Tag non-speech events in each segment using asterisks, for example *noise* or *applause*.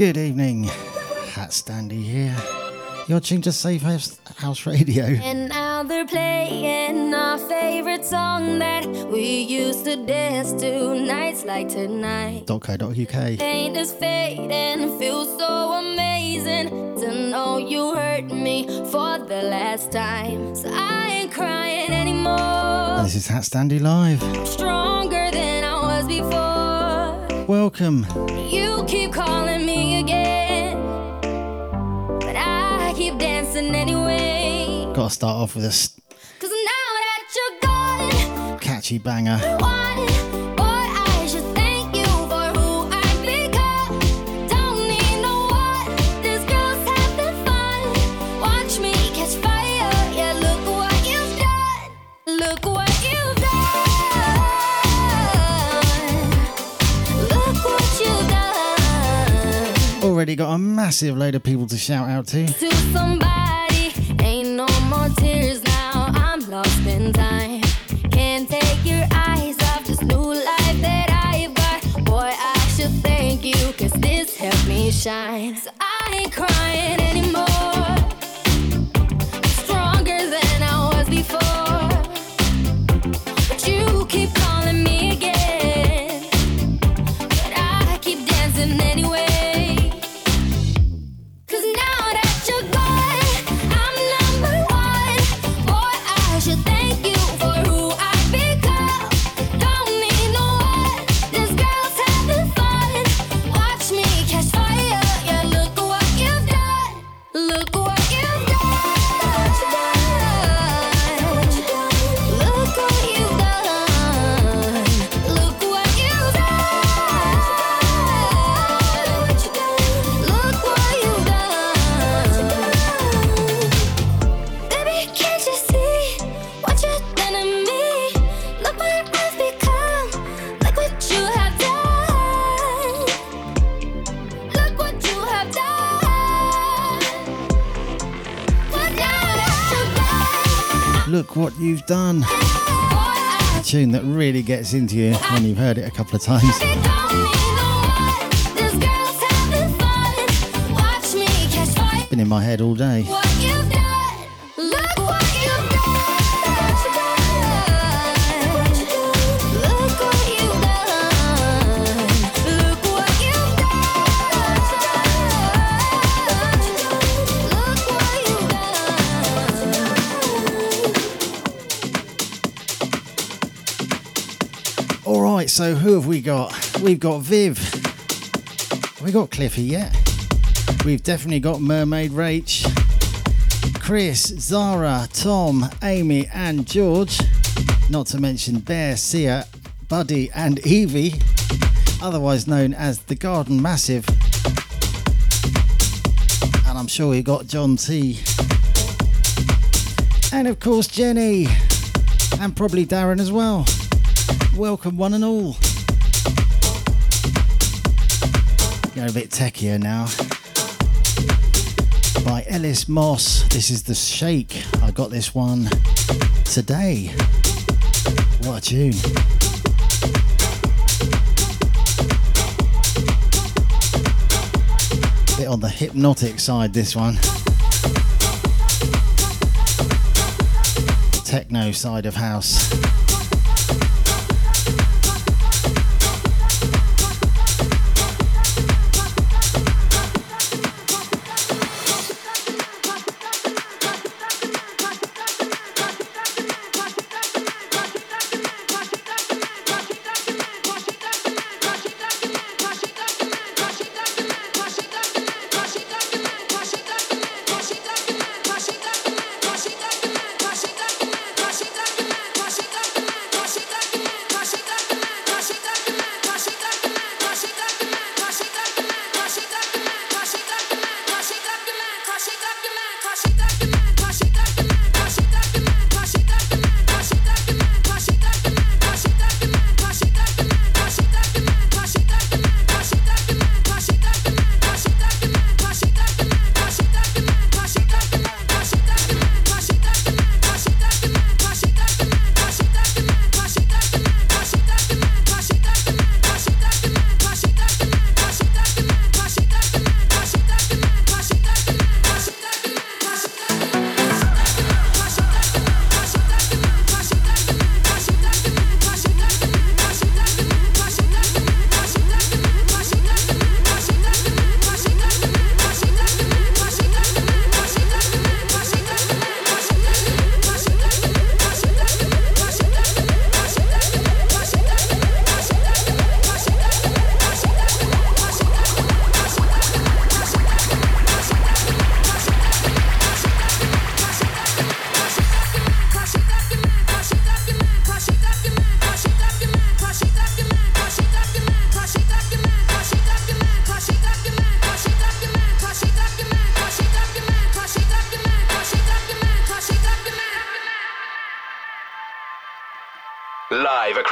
Good evening, HatStandy here. You're tuned to Safehouse, House Radio. And now they're playing our favorite song that we used to dance to nights like tonight. .co.uk. Pain is fading, feels so amazing to know you hurt me for the last time. So I ain't crying anymore. This is HatStandy Live. Stronger than I was before. Welcome. You keep calling me again, but I keep dancing anyway. Got to start off with this Cause now that you're gone, catchy banger. Already got a massive load of people to shout out to. to somebody. Ain't no more tears now. I'm lost in time. Can't take your eyes off this new life that I've got. Boy, I should thank you, cause this helped me shine. Done. I Tune that really gets into you when you've heard it a couple of times. don't need no one. This girl's having fun. Watch me catch fire. Been in my head all day. So who have we got? We've got Viv. Have we got Cliffy yet? We've definitely got Mermaid Rach, Chris, Zara, Tom, Amy, and George. Not to mention Bear, Sia, Buddy, and Evie, otherwise known as the Garden Massive. And I'm sure we got John T. And of course, Jenny. And probably Darren as well. Welcome, one and all. Going a bit techier now. By Ellis Moss. This is The Shake. I got this one today. What a tune. Bit on the hypnotic side, this one. Techno side of house.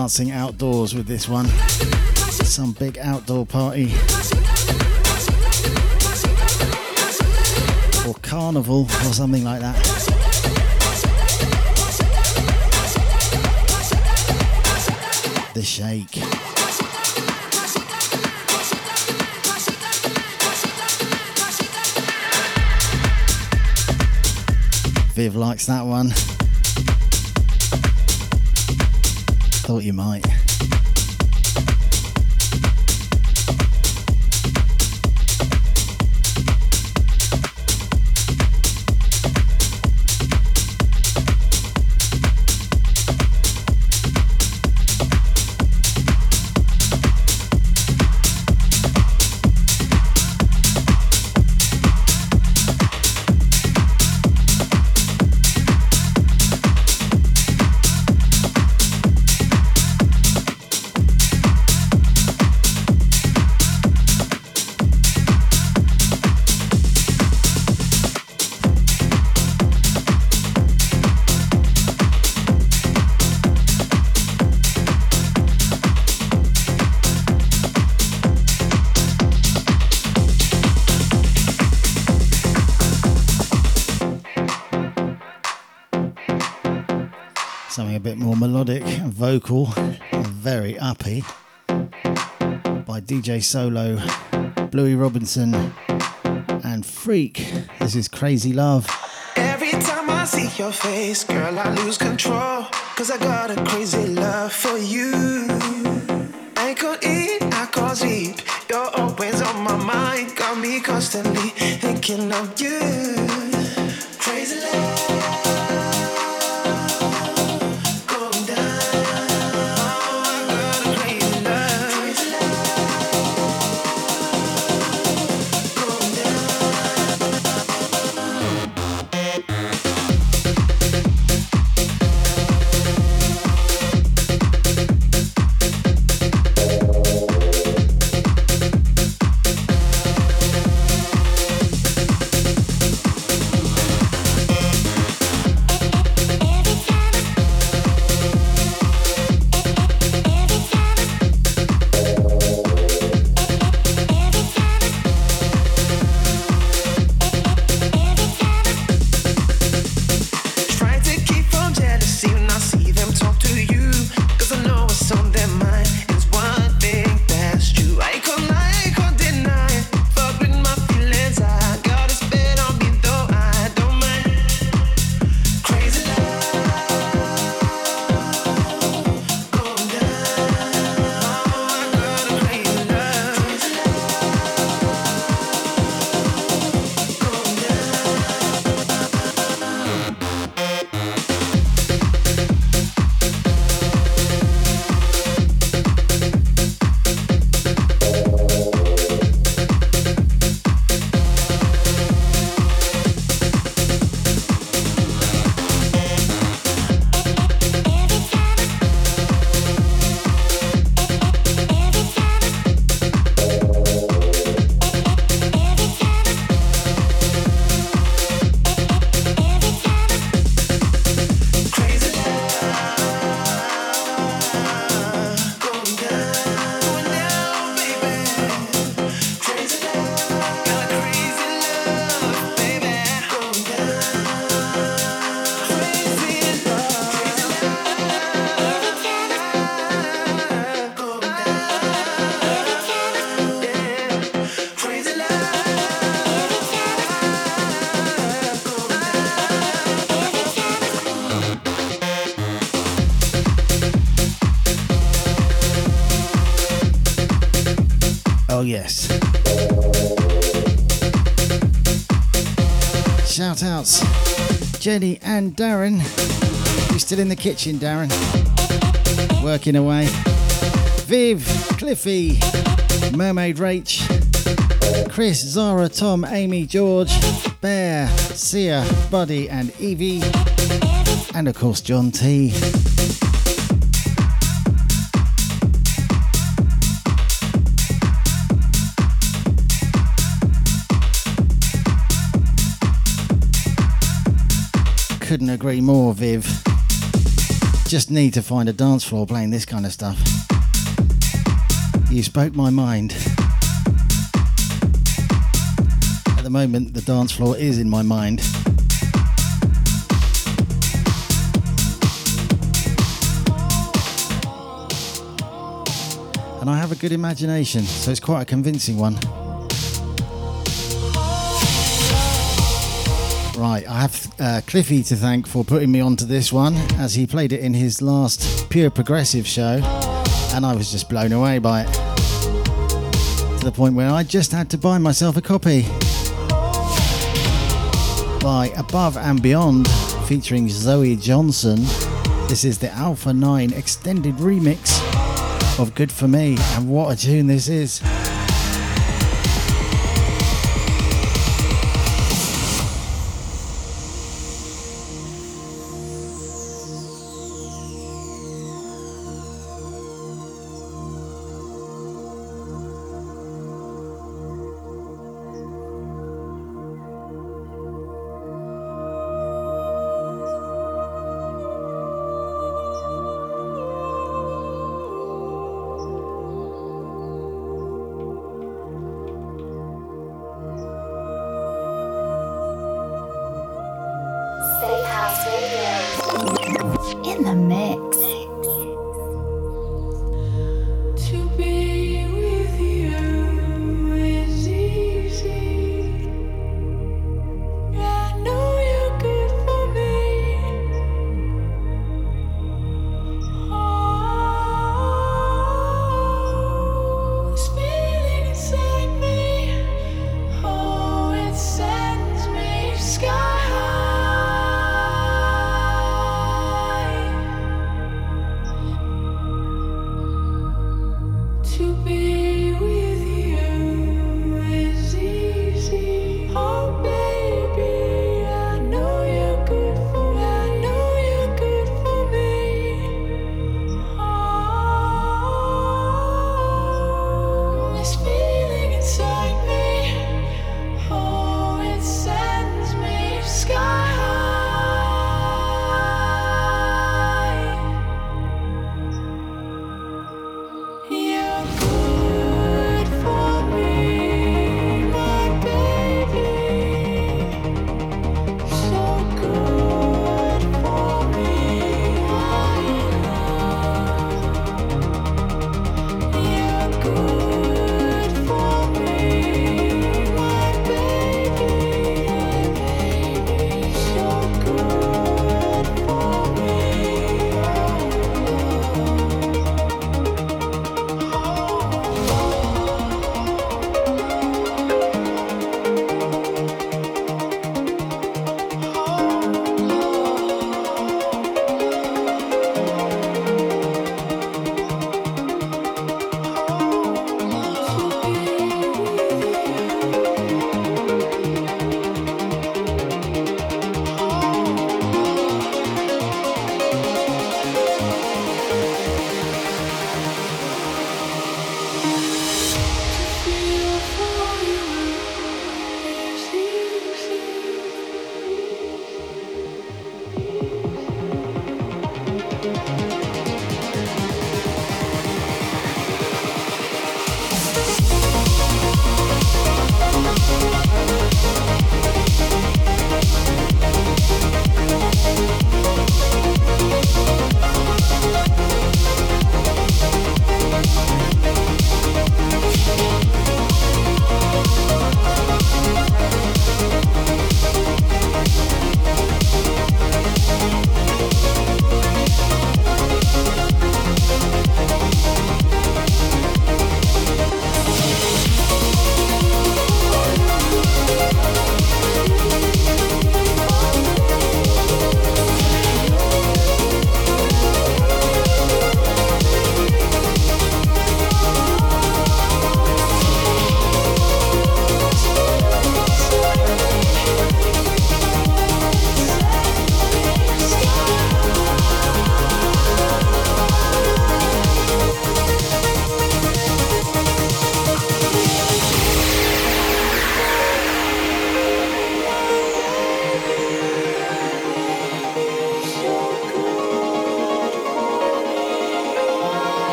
Dancing outdoors with this one. Some big outdoor party. Or carnival or something like that. The Shake. Viv likes that one. Thought you might. DJ Solo, Bluey Robinson, and Freq. This is Crazy Love. Every time I see your face, girl, I lose control. Cause I got a crazy love for you. I could eat, I could sleep. You're always on my mind, got me constantly thinking of you. Jenny and Darren. You're still in the kitchen, Darren. Working away. Viv, Cliffy, Mermaid Rach, Chris, Zara, Tom, Amy, George, Bear, Sia, Buddy, and Evie. And of course, John T. Couldn't agree more, Viv. Just need to find a dance floor playing this kind of stuff. You spoke my mind. At the moment, the dance floor is in my mind. And I have a good imagination, so it's quite a convincing one. Right, I have uh, Cliffy to thank for putting me onto this one as he played it in his last Pure Progressive show, and I was just blown away by it. To the point where I just had to buy myself a copy. By Above and Beyond, featuring Zoe Johnston. This is the Alpha 9 extended remix of Good For Me, and what a tune this is!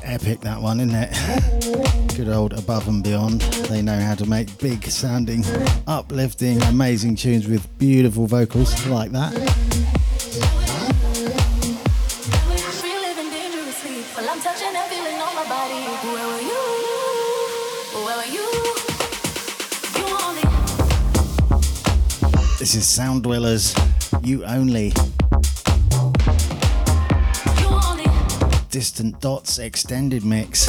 Bit epic, that one, isn't it? *laughs* Good old Above and Beyond. They know how to make big sounding, uplifting, amazing tunes with beautiful vocals like that. Free living dangerously. Well, I'm touching and feeling on my body. Where were you? Where were you? You only, This is Sound Dwellers, You Only, Distant Dots Extended Mix.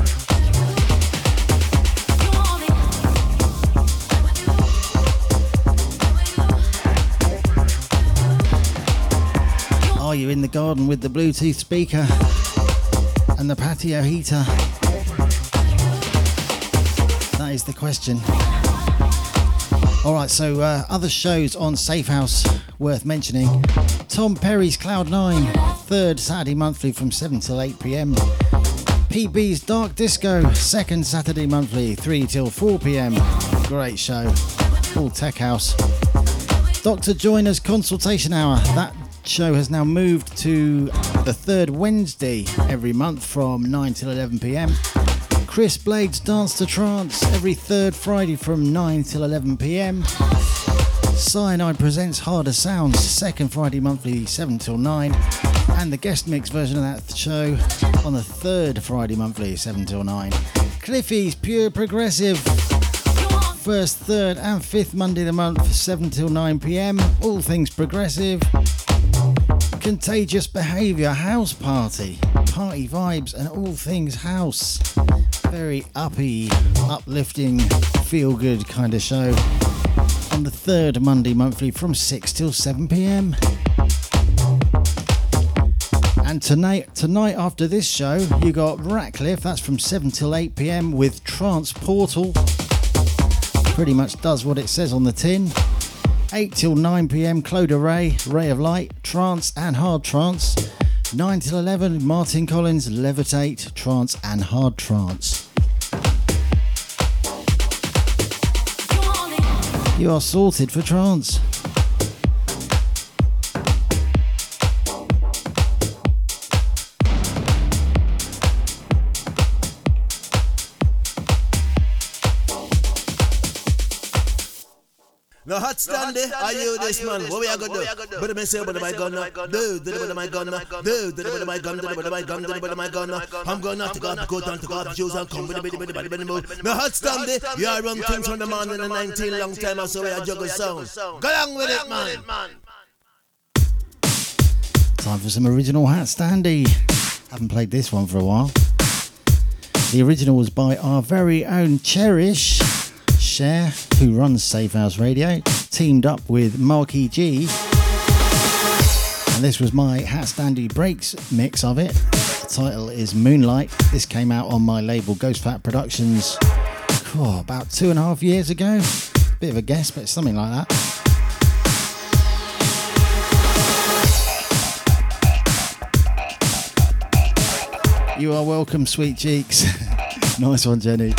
garden with the Bluetooth speaker and the patio heater? That is the question. All right, so uh, other shows on Safehouse worth mentioning. Tom Perry's Cloud Nine, third Saturday monthly from 7 till 8 pm. PB's Dark Disco, second Saturday monthly, 3 till 4 pm. Great show. Full tech house. Dr. Joiner's consultation hour. That show has now moved to the third Wednesday every month from 9 till 11 pm. Chris Blade's Dance to Trance every third Friday from 9 till 11 pm. Cyanide presents Harder Sounds, second Friday monthly, 7 till 9. And the guest mix version of that show on the third Friday monthly, 7 till 9. Cliffy's Pure Progressive, first, third, and fifth Monday of the month, 7 till 9 pm. All things progressive. Contagious Behaviour House Party, party vibes, and all things house. Very uppy, uplifting, feel good kind of show. On the third Monday monthly from 6 till 7 pm. And tonight, tonight after this show, you got Ratcliffe. That's from 7 till 8 pm with Transportal. Pretty much does what it says on the tin. 8 till 9 pm, Claude Ray, Ray of Light, Trance and Hard Trance. 9 till 11, Martin Collins, Levitate, Trance and Hard Trance. You You are sorted for trance. No hot stand there. Are you this man? What we are gonna do? But me say, but my gun, do, do, but my gun, do, do, but my gun, do, but my gun, do, but my gun. I'm gonna to go, go down to go up shoes and come with the bitty, bitty, bitty, move. No hot stand there. You are run things from the man in the 19 long time, or so we are juggle sound. Go along with it, man. Time for some original HatStandy. Haven't played this one for a while. The original was by our very own Cherish Cher, who runs Safehouse Radio, teamed up with Mark EG. And this was my HatStandy Breaks mix of it. The title is Moonlight. This came out on my label Ghost Fat Productions oh, about two and a half years ago. Bit of a guess, but something like that. You are welcome, sweet cheeks. *laughs* nice one, Jenny.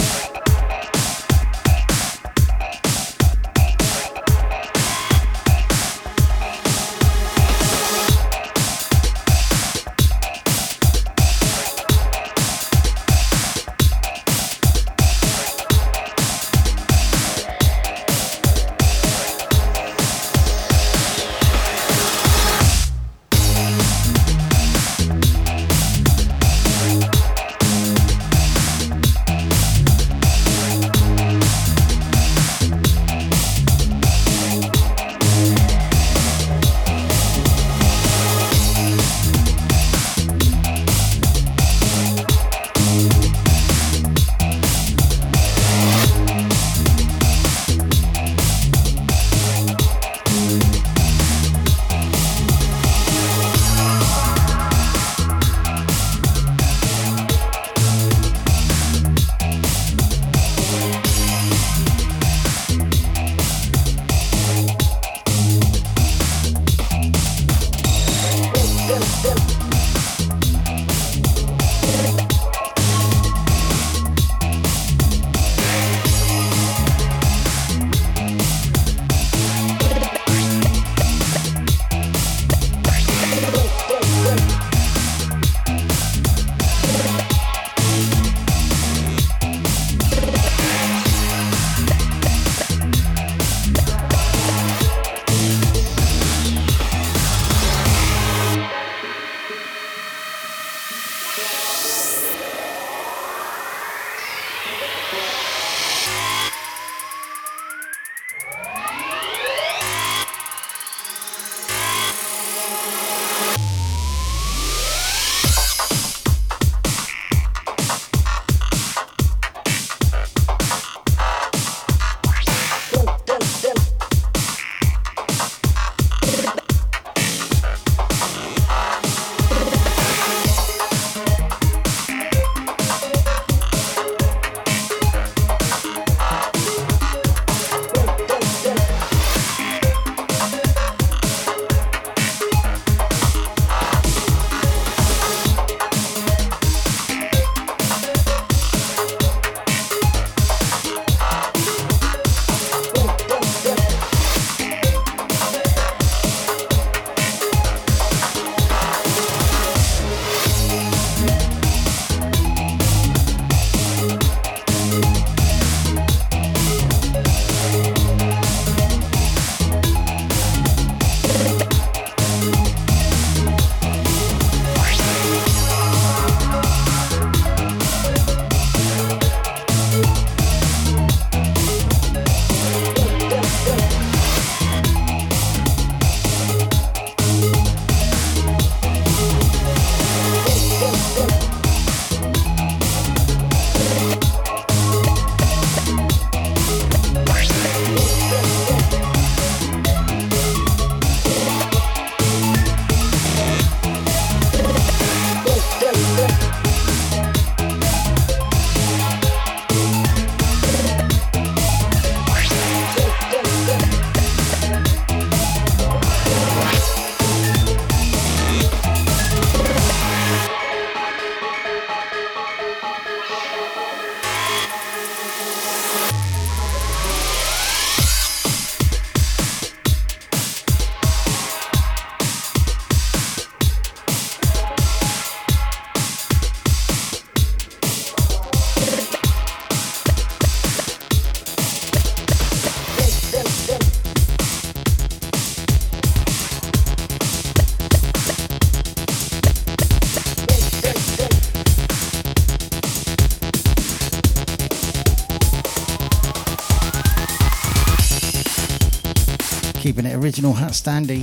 Keeping it original HatStandy.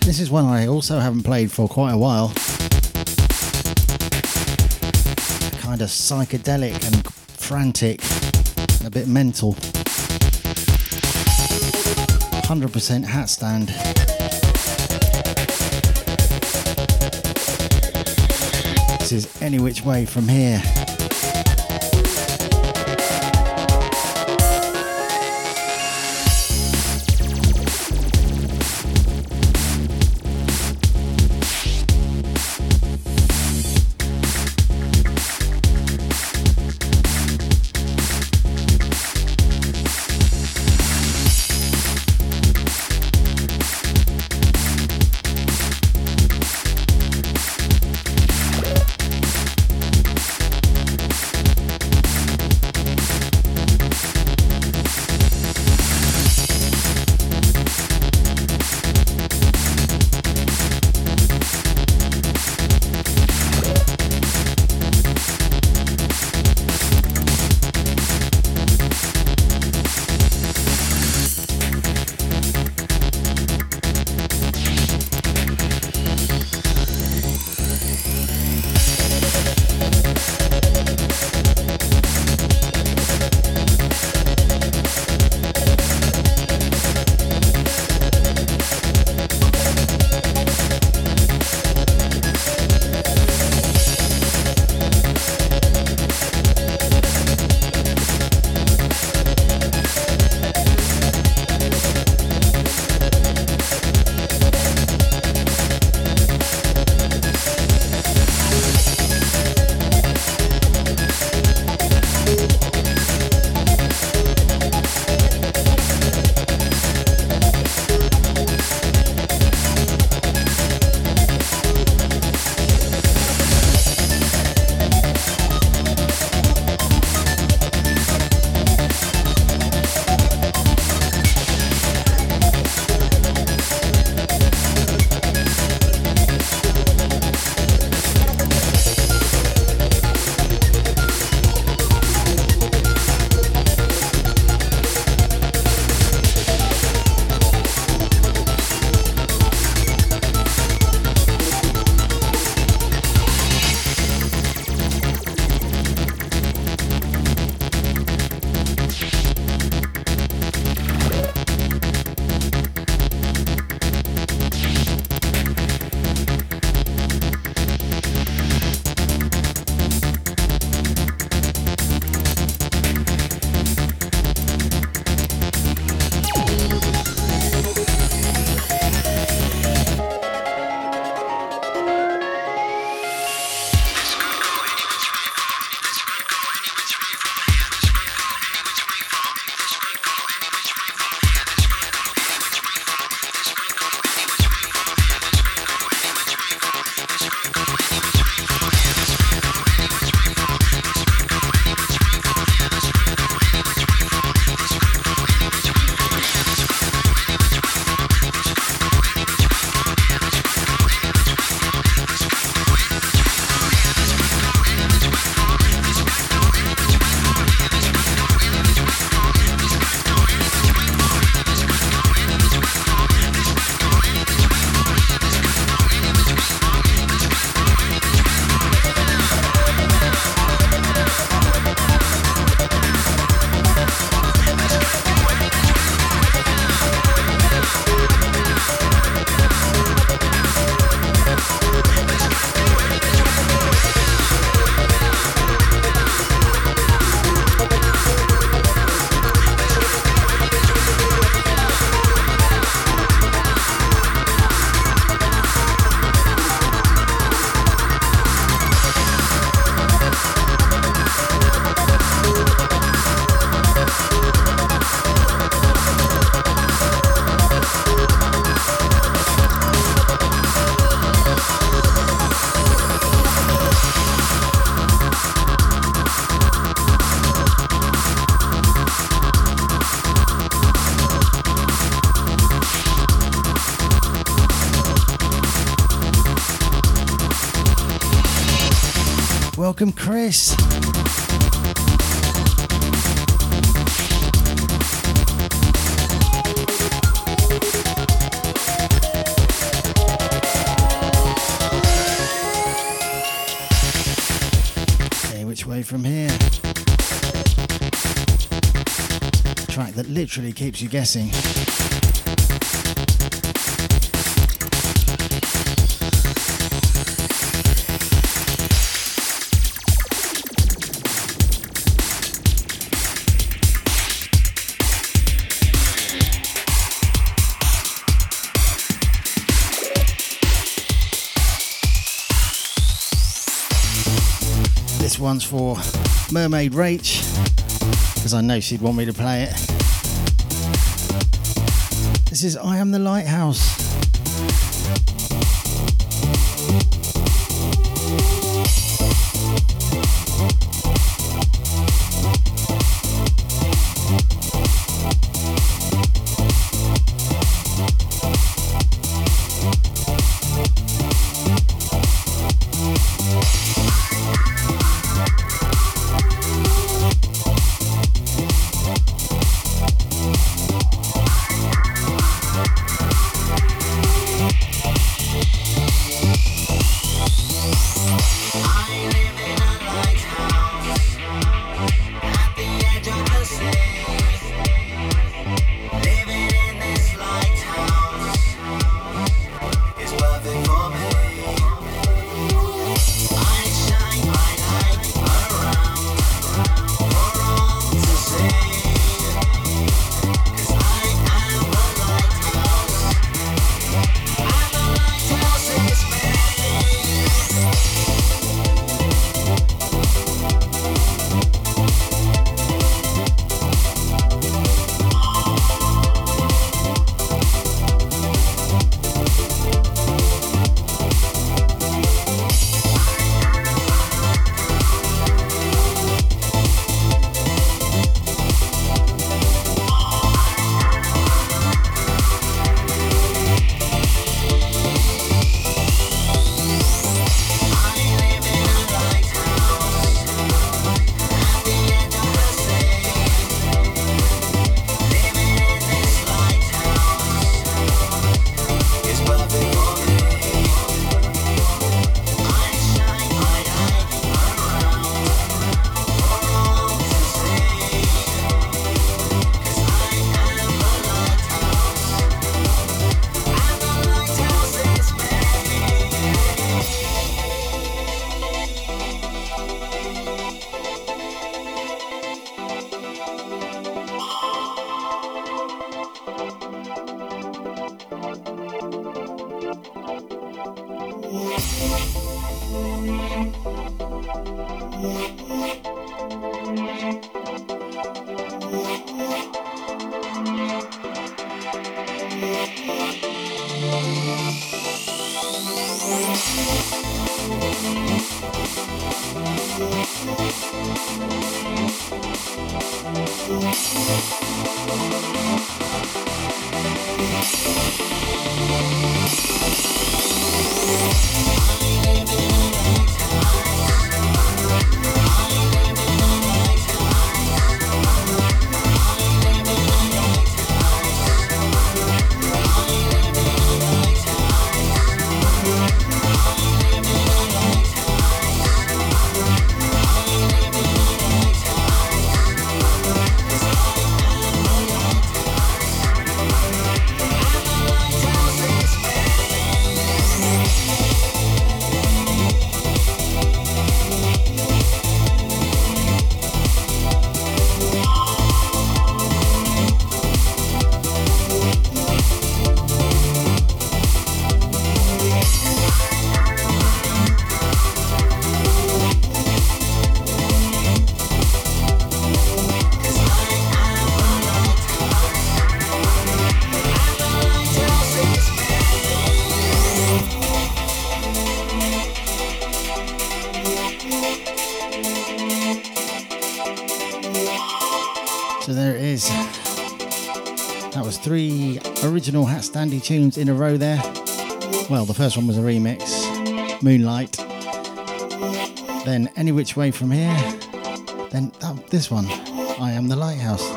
This is one I also haven't played for quite a while. Kind of psychedelic and frantic, a bit mental. 100% hat stand. This is Any Which Way From Here. Chris. Okay, which way from here? Track that literally keeps you guessing. One's for Mermaid Rach, because I know she'd want me to play it. This is I Am the Lighthouse. Standy tunes in a row there. Well, the first one was a remix, Moonlight. Then Any Which Way From Here. Then oh, this one, I Am the Lighthouse.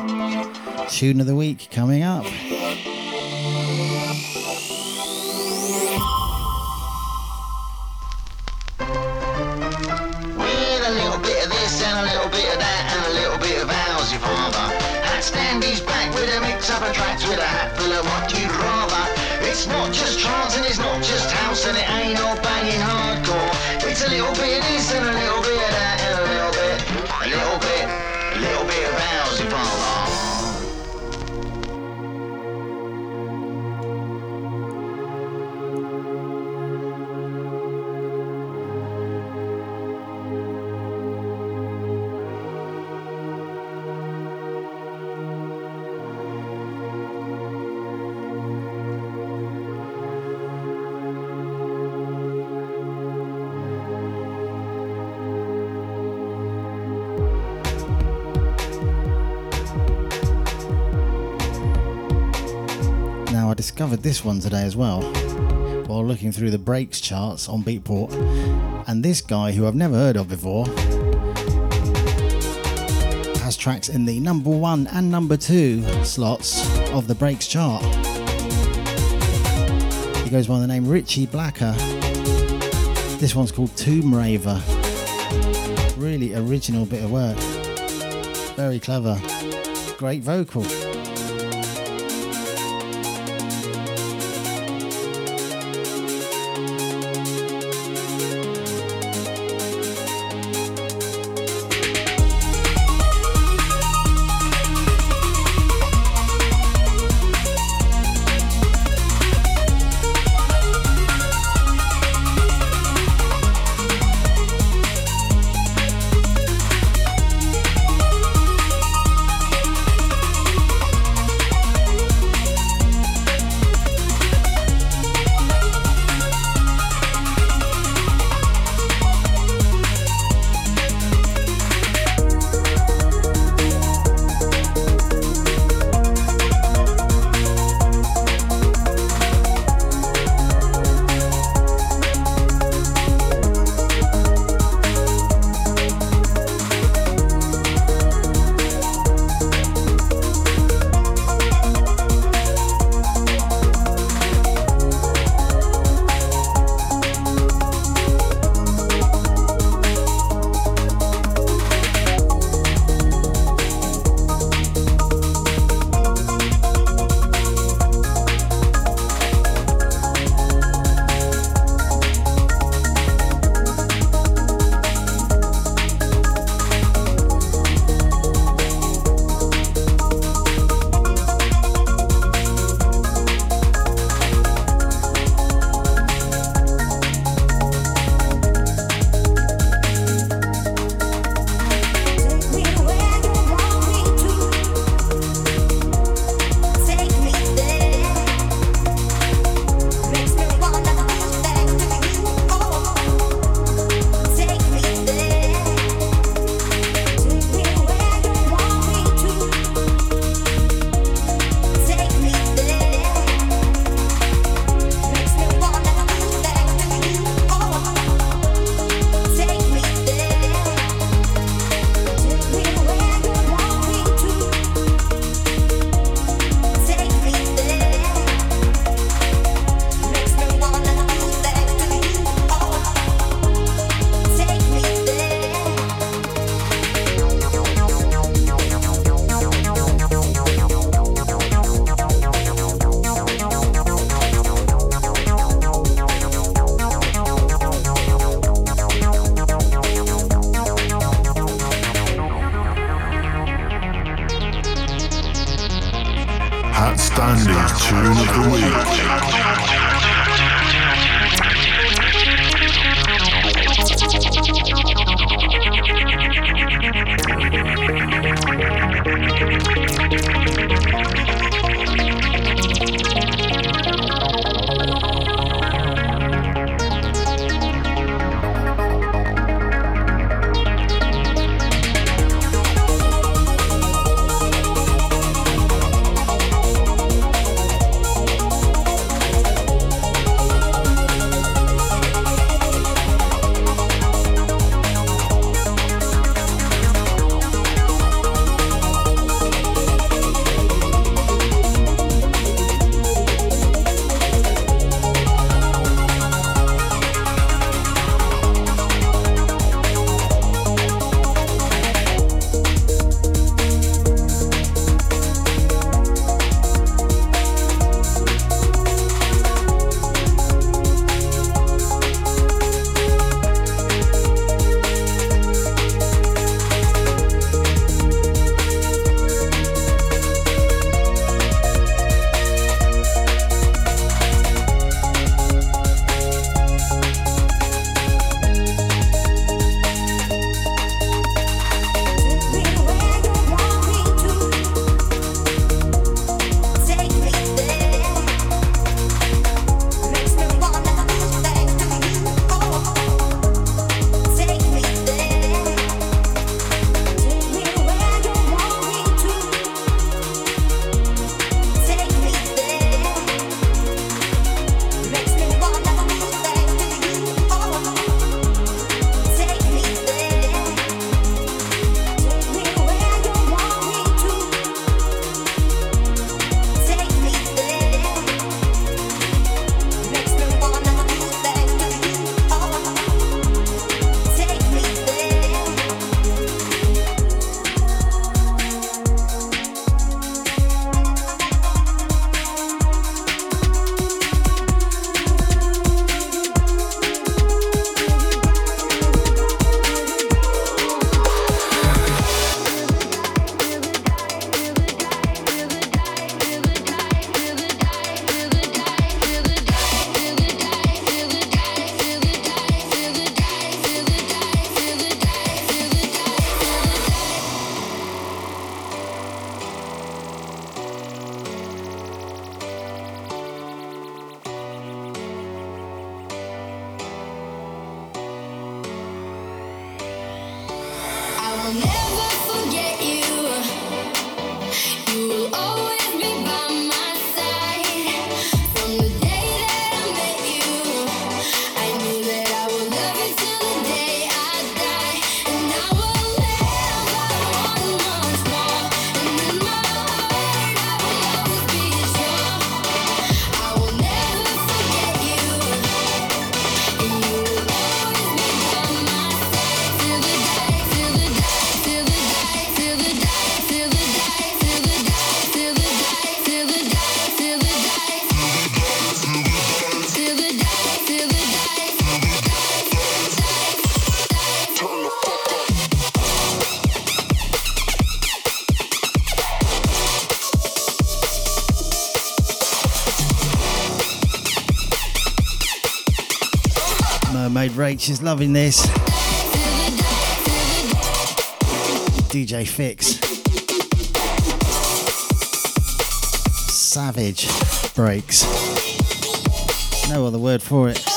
Tune of the week coming up. I discovered this one today as well while looking through the breaks charts on Beatport. And this guy, who I've never heard of before, has tracks in the number one and number two slots of the breaks chart. He goes by the name Richie Blacker. This one's called Tomb Raver. Really original bit of work. Very clever. Great vocal. Is loving this. DJ Fixx. Savage breaks. No other word for it.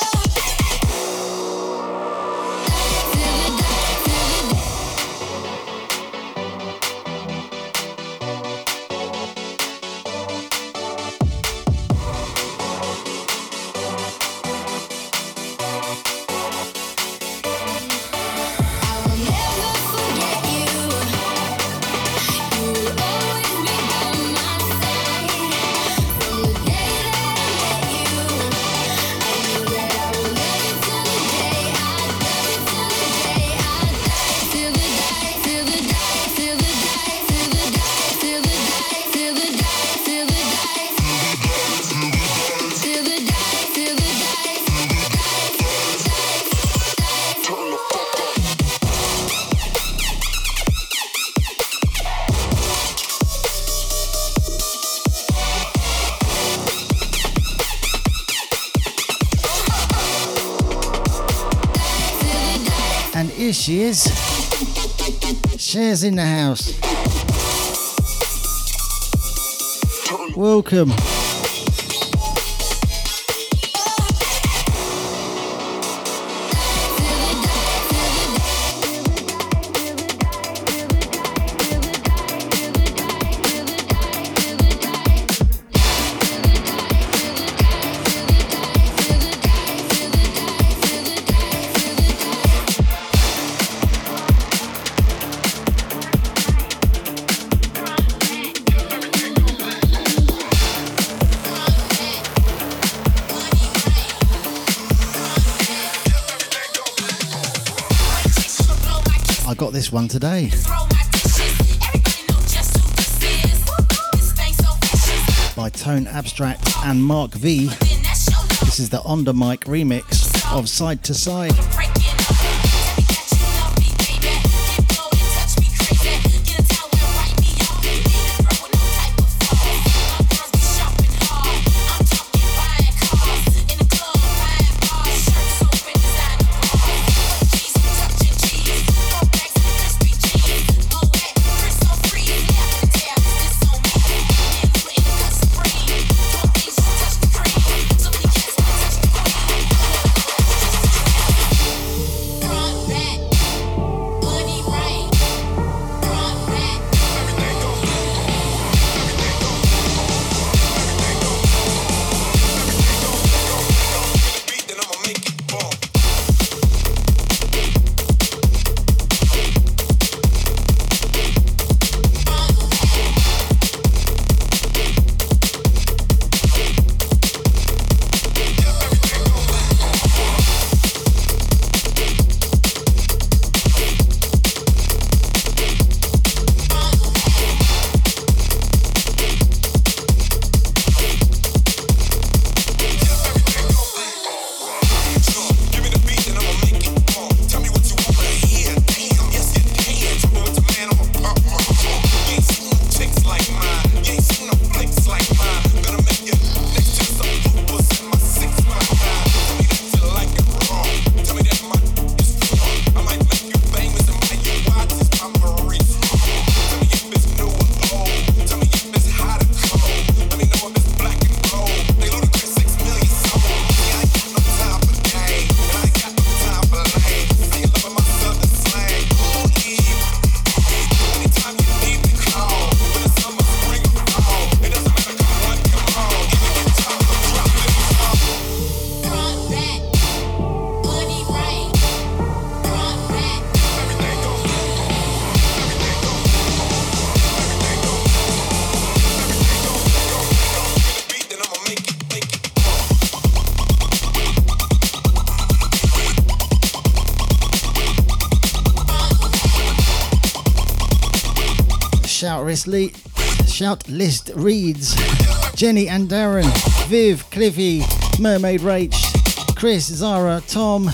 She is. In the house. Welcome. This one today. By Tone Abstract and Mark V. This is the Ondamike remix of Side to Side. Shout list, reads Jenny and Darren, Viv, Cliffy, Mermaid Rach, Chris, Zara, Tom,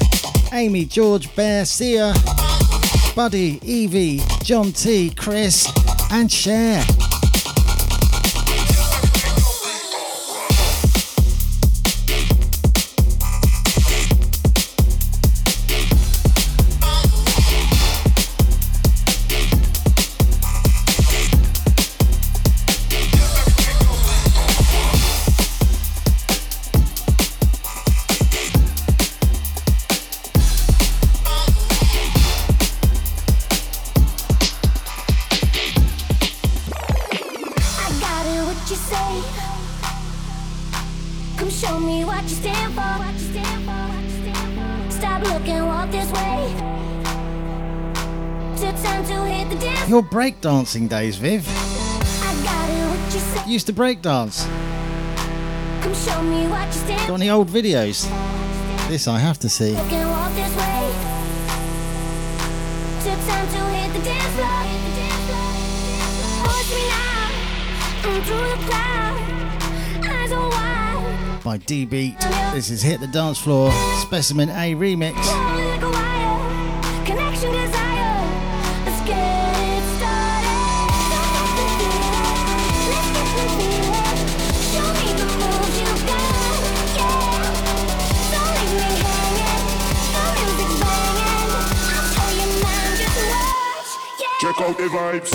Amy, George, Bear, Sia, Buddy, Evie, John T, Chris, and Cher. Breakdancing days, Viv. I got it. What you say? Used to breakdance. Come show me what you stand Got any old videos? This I have to see. Look and walk this way. Took time to hit the dance floor. Watch me now. I'm through the cloud. Eyes are wide. By D Beat. This is Hit the Dance Floor Specimen A remix. Check out the vibes.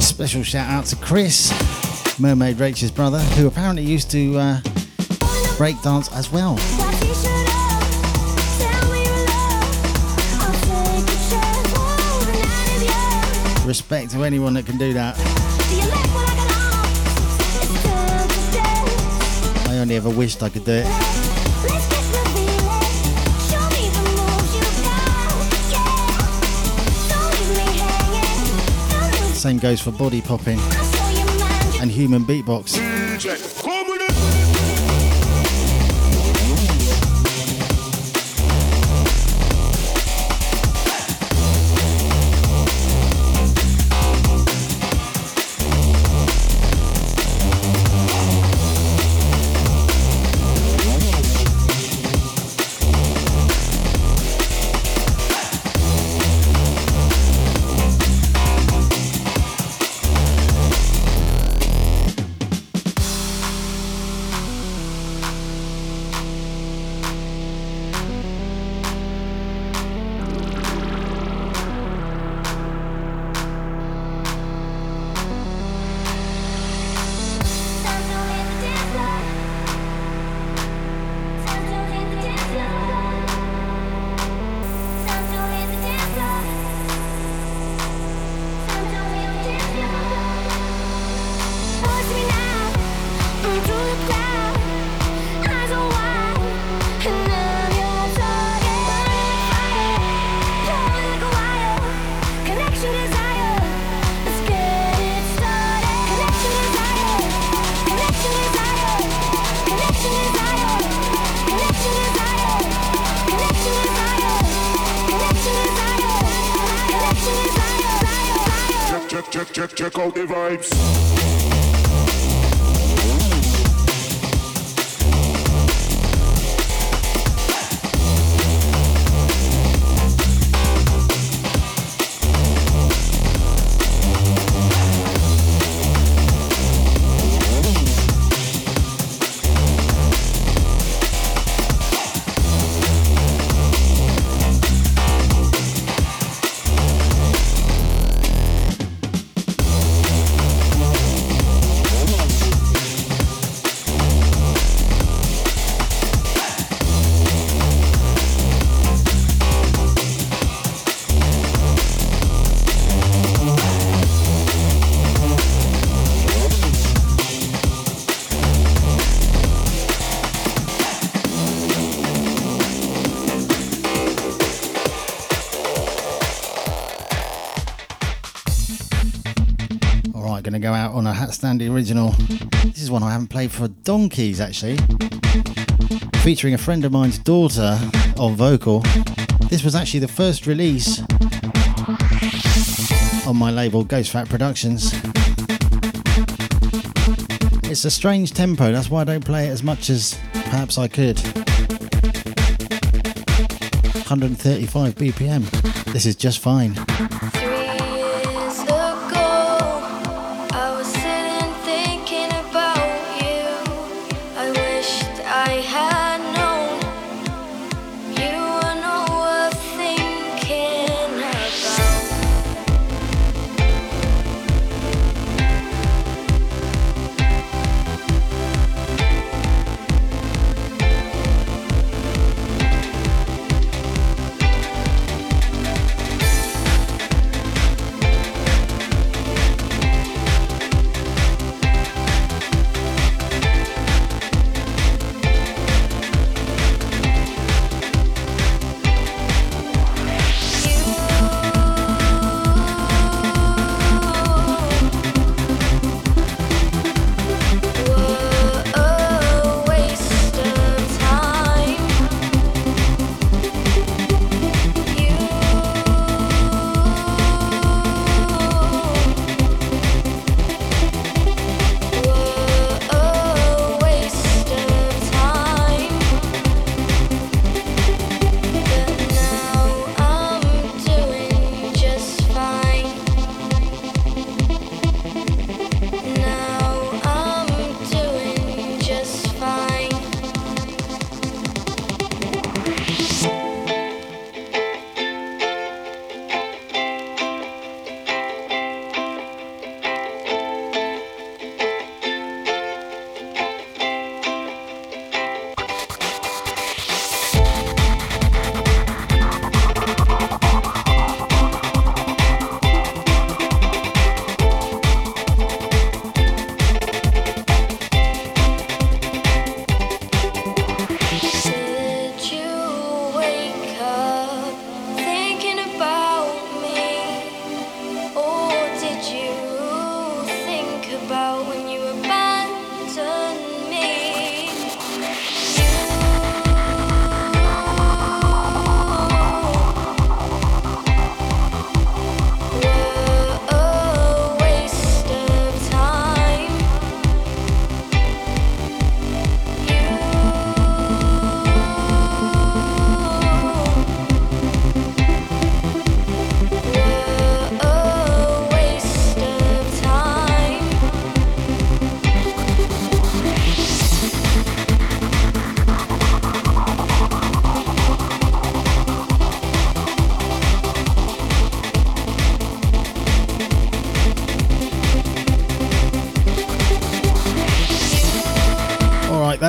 Special shout out to Chris, Mermaid Rachel's brother, who apparently used to uh, breakdance as well. Respect to anyone that can do that. I only ever wished I could do it. Same goes for body popping and human beatbox. Vibes. Right, to go out on a HatStandy original. This is one I haven't played for donkeys, actually. Featuring a friend of mine's daughter on vocal. This was actually the first release on my label, Ghost Fat Productions. It's a strange tempo, that's why I don't play it as much as perhaps I could. 135 BPM. This is just fine.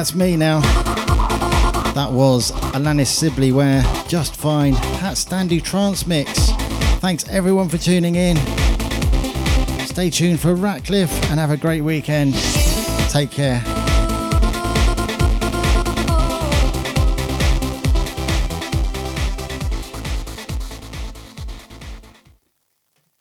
That's me now. That was Alanis Sibley Ware, Just Fine, HatStandy Trance Mix. Thanks everyone for tuning in. Stay tuned for Ratcliffe and have a great weekend. Take care.